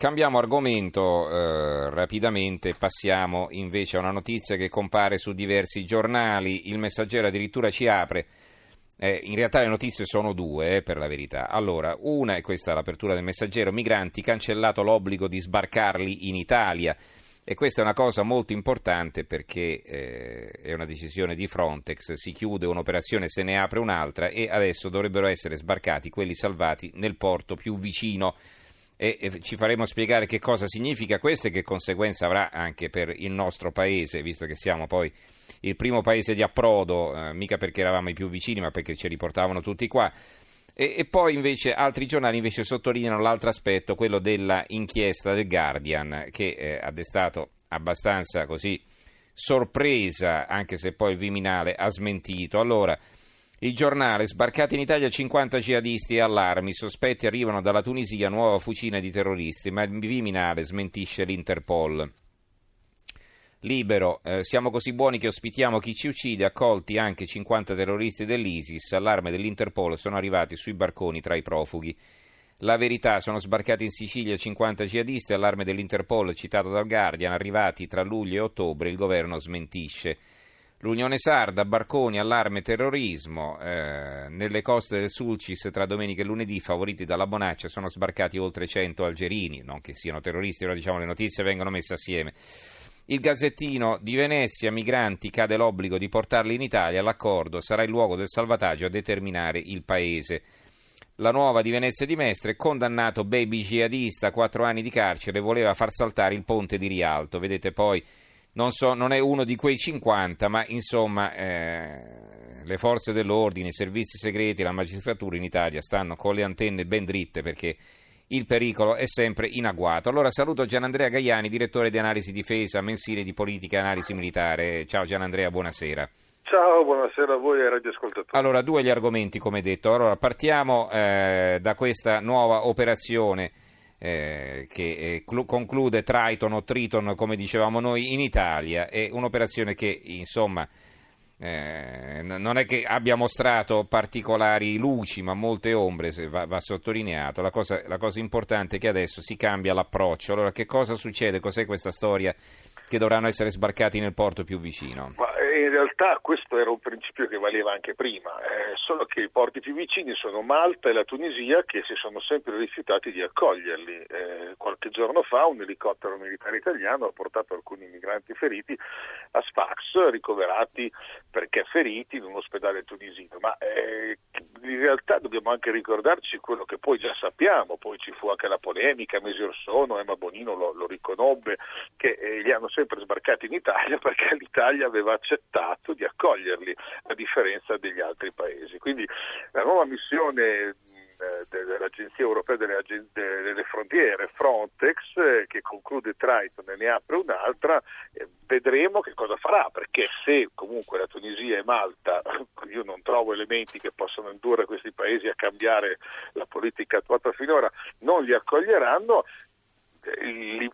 Cambiamo argomento eh, rapidamente, passiamo invece a una notizia che compare su diversi giornali. Il messaggero addirittura ci apre. Eh, in realtà le notizie sono due, eh, per la verità. Allora, una è questa l'apertura del messaggero, migranti, cancellato l'obbligo di sbarcarli in Italia. E questa è una cosa molto importante perché eh, è una decisione di Frontex, si chiude un'operazione, se ne apre un'altra e adesso dovrebbero essere sbarcati quelli salvati nel porto più vicino e, ci faremo spiegare che cosa significa questo e che conseguenza avrà anche per il nostro paese, visto che siamo poi il primo paese di approdo, eh, mica perché eravamo i più vicini, ma perché ci riportavano tutti qua. E, e, poi invece altri giornali invece sottolineano l'altro aspetto, quello dell'inchiesta del Guardian, che eh, ha destato abbastanza così sorpresa, anche se poi il Viminale ha smentito. Allora, il giornale, sbarcati in Italia 50 jihadisti e allarmi, sospetti arrivano dalla Tunisia, nuova fucina di terroristi, ma il Viminale smentisce l'Interpol. Libero, eh, siamo così buoni che ospitiamo chi ci uccide, accolti anche 50 terroristi dell'ISIS, allarme dell'Interpol, sono arrivati sui barconi tra i profughi. La verità, sono sbarcati in Sicilia 50 jihadisti, allarme dell'Interpol citato dal Guardian, arrivati tra luglio e ottobre, il governo smentisce. L'Unione Sarda, barconi, allarme, terrorismo. Eh, nelle coste del Sulcis tra domenica e lunedì, favoriti dalla Bonaccia, sono sbarcati oltre 100 algerini. Non che siano terroristi, però diciamo le notizie vengono messe assieme. Il Gazzettino di Venezia, migranti, cade l'obbligo di portarli in Italia, l'accordo sarà il luogo del salvataggio a determinare il paese. La nuova di Venezia di Mestre, condannato baby jihadista, 4 anni di carcere, voleva far saltare il ponte di Rialto. Vedete poi non, so, non è uno di quei 50, ma insomma eh, le forze dell'ordine, i servizi segreti, la magistratura in Italia stanno con le antenne ben dritte perché il pericolo è sempre in agguato. Allora saluto Gianandrea Gaiani, direttore di analisi difesa, mensile di politica e analisi militare. Ciao Gianandrea, buonasera. Ciao, buonasera a voi e ai radioascoltatori. Allora, due gli argomenti come detto. Allora, partiamo eh, da questa nuova operazione eh, che eh, clu- conclude Triton o Triton, come dicevamo noi, in Italia. È un'operazione che, insomma, eh, non è che abbia mostrato particolari luci, ma molte ombre, va, va sottolineato. La cosa, la cosa, importante è che adesso si cambia l'approccio. Allora, che cosa succede? Cos'è questa storia che dovranno essere sbarcati nel porto più vicino? Ma in realtà questo era un principio che valeva anche prima, eh, solo che i porti più vicini sono Malta e la Tunisia che si sono sempre rifiutati di accoglierli. Eh, qualche giorno fa un elicottero militare italiano ha portato alcuni migranti feriti a Sfax, ricoverati perché feriti in un ospedale tunisino, ma eh, in realtà dobbiamo anche ricordarci quello che poi già sappiamo, poi ci fu anche la polemica mesi or sono, Emma Bonino lo, lo riconobbe, che eh, li hanno sempre sbarcati in Italia perché l'Italia aveva accettato di accoglierli, a differenza degli altri paesi. Quindi la nuova missione dell'Agenzia Europea delle, delle Frontiere, Frontex, eh, che conclude Triton e ne apre un'altra, eh, vedremo che cosa farà, perché se comunque la Tunisia e Malta, io non trovo elementi che possano indurre questi paesi a cambiare la politica attuata finora, non li accoglieranno,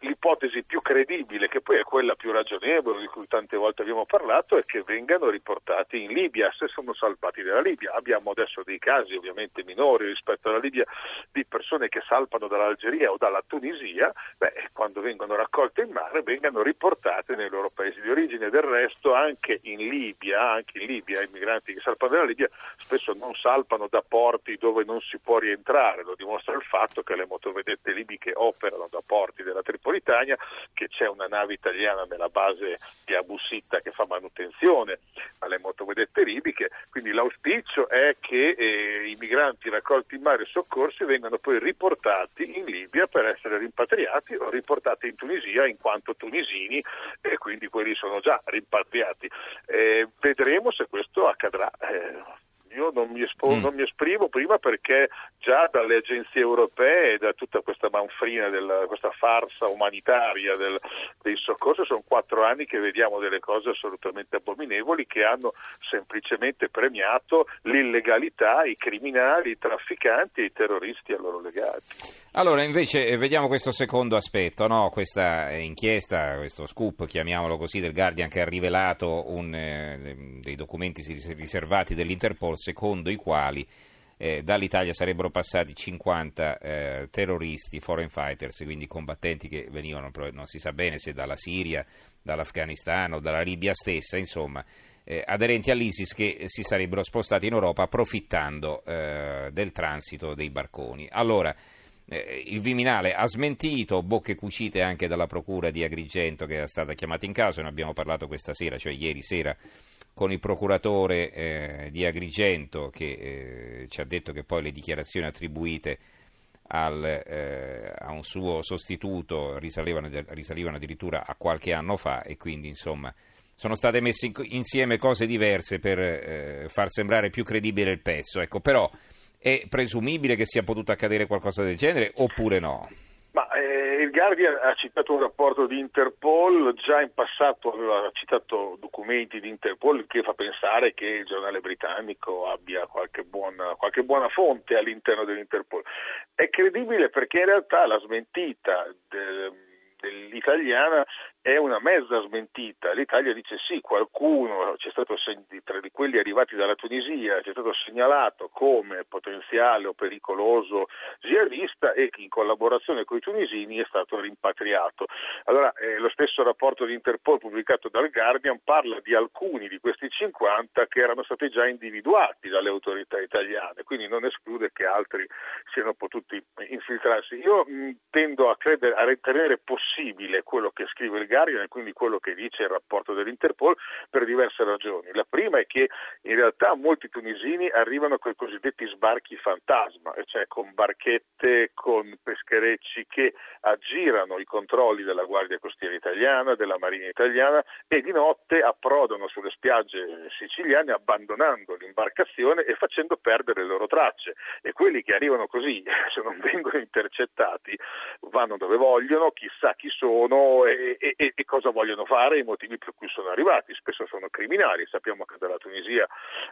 l'ipotesi più credibile, che poi è quella più ragionevole di cui tante volte abbiamo parlato, è che vengano riportati in Libia se sono salpati dalla Libia. Abbiamo adesso dei casi ovviamente minori rispetto alla Libia di persone che salpano dall'Algeria o dalla Tunisia, beh, quando vengono raccolte in mare vengano riportate nei loro paesi di origine. Del resto anche in Libia, anche in Libia i migranti che salpano dalla Libia spesso non salpano da porti dove non si può rientrare, lo dimostra il fatto che le motovedette libiche operano da porti porti della Tripolitania, che c'è una nave italiana nella base di Abu Sitta che fa manutenzione alle motovedette libiche, quindi l'auspicio è che eh, i migranti raccolti in mare e soccorsi vengano poi riportati in Libia per essere rimpatriati o riportati in Tunisia in quanto tunisini e quindi quelli sono già rimpatriati. Eh, vedremo se questo accadrà. Eh, io non mi, espo- mm. non mi, esprimo prima perché già dalle agenzie europee e da tutta questa manfrina, della, questa farsa umanitaria del, dei soccorsi, sono quattro anni che vediamo delle cose assolutamente abominevoli che hanno semplicemente premiato l'illegalità, i criminali, i trafficanti e i terroristi a loro legati. Allora, invece, eh, vediamo questo secondo aspetto, no? questa eh, inchiesta, questo scoop, chiamiamolo così, del Guardian che ha rivelato un, eh, dei documenti riservati dell'Interpol secondo i quali eh, dall'Italia sarebbero passati 50 eh, terroristi, foreign fighters, quindi combattenti che venivano, non si sa bene se dalla Siria, dall'Afghanistan o dalla Libia stessa, insomma, eh, aderenti all'ISIS che si sarebbero spostati in Europa approfittando eh, del transito dei barconi. Allora, eh, il Viminale ha smentito, bocche cucite anche dalla procura di Agrigento che è stata chiamata in causa, ne abbiamo parlato questa sera, cioè ieri sera con il procuratore eh, di Agrigento che eh, ci ha detto che poi le dichiarazioni attribuite al, eh, a un suo sostituto risalivano, risalivano, addirittura a qualche anno fa e quindi insomma sono state messe insieme cose diverse per eh, far sembrare più credibile il pezzo. Ecco, però è presumibile che sia potuto accadere qualcosa del genere oppure no? Ma, eh, il Guardian ha citato un rapporto di Interpol, già in passato aveva citato documenti di Interpol che fa pensare che il giornale britannico abbia qualche buona, qualche buona fonte all'interno dell'Interpol. È credibile perché in realtà la smentita del, dell'italiana è una mezza smentita. L'Italia dice sì, qualcuno, c'è stato tra di quelli arrivati dalla Tunisia, c'è stato segnalato come potenziale o pericoloso jihadista e in collaborazione con i tunisini è stato rimpatriato. Allora, eh, lo stesso rapporto di Interpol pubblicato dal Guardian parla di alcuni di questi 50 che erano stati già individuati dalle autorità italiane, quindi non esclude che altri siano potuti infiltrarsi. Io mh, tendo a, credere, a ritenere possibile quello che scrive il Guardian Guardian e quindi quello che dice il rapporto dell'Interpol per diverse ragioni. La prima è che in realtà molti tunisini arrivano con i cosiddetti sbarchi fantasma, cioè con barchette, con pescherecci che aggirano i controlli della Guardia Costiera italiana, della Marina italiana e di notte approdano sulle spiagge siciliane abbandonando l'imbarcazione e facendo perdere le loro tracce e quelli che arrivano così, se non vengono intercettati, vanno dove vogliono, chissà chi sono e, e, e, cosa vogliono fare, i motivi per cui sono arrivati, spesso sono criminali, sappiamo che dalla Tunisia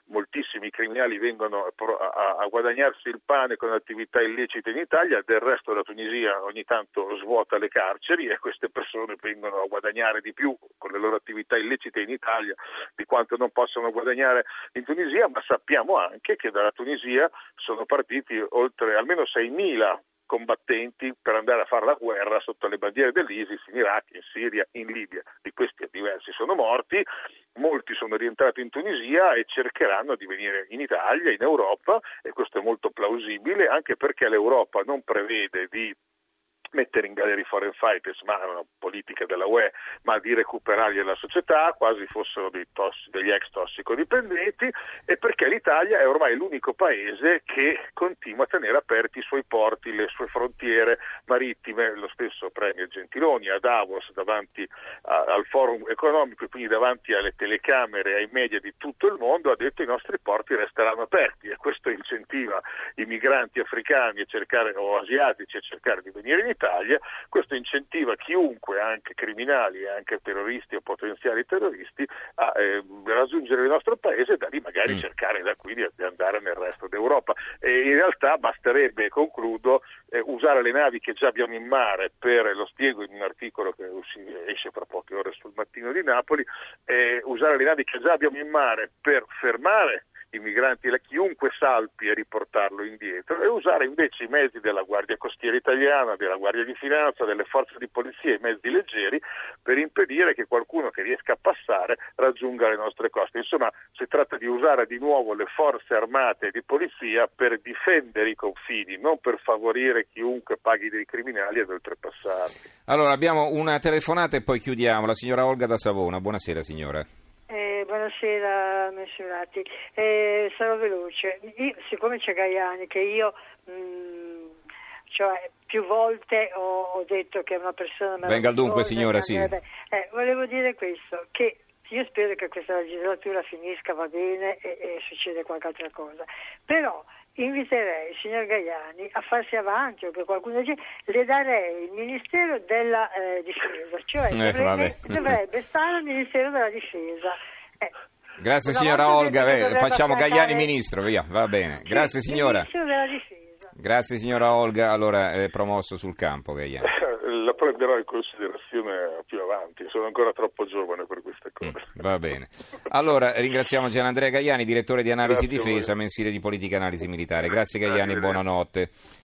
moltissimi criminali vengono a, a guadagnarsi il pane con attività illecite in Italia, del resto la Tunisia ogni tanto svuota le carceri e queste persone vengono a guadagnare di più con le loro attività illecite in Italia di quanto non possono guadagnare in Tunisia, ma sappiamo anche che dalla Tunisia sono partiti oltre almeno 6.000 combattenti per andare a fare la guerra sotto le bandiere dell'ISIS in Iraq, in Siria, in Libia. Di questi diversi sono morti, molti sono rientrati in Tunisia e cercheranno di venire in Italia, in Europa e questo è molto plausibile anche perché l'Europa non prevede di mettere in galera i foreign fighters, ma è una politica della UE, ma di recuperarli alla società, quasi fossero tossi, degli ex tossicodipendenti, e perché l'Italia è ormai l'unico paese che continua a tenere aperti i suoi porti, le sue frontiere marittime, lo stesso Premier Gentiloni a Davos davanti a, al forum economico e quindi davanti alle telecamere e ai media di tutto il mondo ha detto i nostri porti resteranno aperti e questo incentiva i migranti africani cercare, o asiatici a cercare di venire in Italia Italia, questo incentiva chiunque, anche criminali, anche terroristi o potenziali terroristi, a eh, raggiungere il nostro paese e da lì magari mm. cercare da qui di, andare nel resto d'Europa. E in realtà basterebbe, concludo, eh, usare le navi che già abbiamo in mare per, lo spiego in un articolo che esce fra poche ore sul mattino di Napoli, eh, usare le navi che già abbiamo in mare per fermare i migranti, chiunque salpi e riportarlo indietro e usare invece i mezzi della Guardia Costiera Italiana, della Guardia di Finanza, delle forze di polizia, i mezzi leggeri per impedire che qualcuno che riesca a passare raggiunga le nostre coste. Insomma, si tratta di usare di nuovo le forze armate e di polizia per difendere i confini, non per favorire chiunque paghi dei criminali ad oltrepassarli. Allora, abbiamo una telefonata e poi chiudiamo. La signora Olga da Savona. Buonasera signora buonasera Messurati. Eh, sarò veloce. Io, siccome c'è Gaiani che io mh, mm, cioè, più volte ho, ho, detto che è una persona Venga al dunque signora, sì. Eh, volevo dire questo, che io spero che questa legislatura finisca, va bene e, e succede qualche altra cosa. Però inviterei il signor Gaiani a farsi avanti o che qualcuno le darei il Ministero della eh, Difesa, cioè eh, dovrebbe, dovrebbe stare al Ministero della Difesa eh, Grazie signora Olga, eh, facciamo Gagliani ministro, via, va bene. Grazie signora. Grazie signora Olga, allora è promosso sul campo Gagliani. la prenderò in considerazione più avanti, sono ancora troppo giovane per queste cose. Mm, va bene. Allora ringraziamo Gianandrea Gaiani, direttore di Analisi Grazie Difesa, mensile di politica e analisi militare. Grazie Gaiani, Grazie. buonanotte.